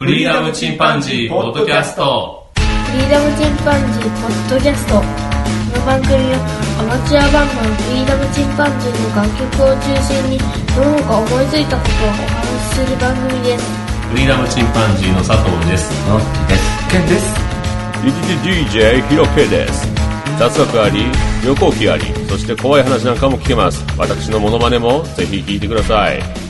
フリーダムチンパンジーポッドキャスト。フリーダムチンパンジーポッドキャスト。この番組はアマチュアバンドのフリーダムチンパンジーの楽曲を中心にどうか思いついたことをお話しする番組です。フリーダムチンパンジーの佐藤です。のっちです。ケンです。DJ ヒロケです。雑学あり旅行記ありそして怖い話なんかも聞けます。私のモノマネもぜひ聞いてください。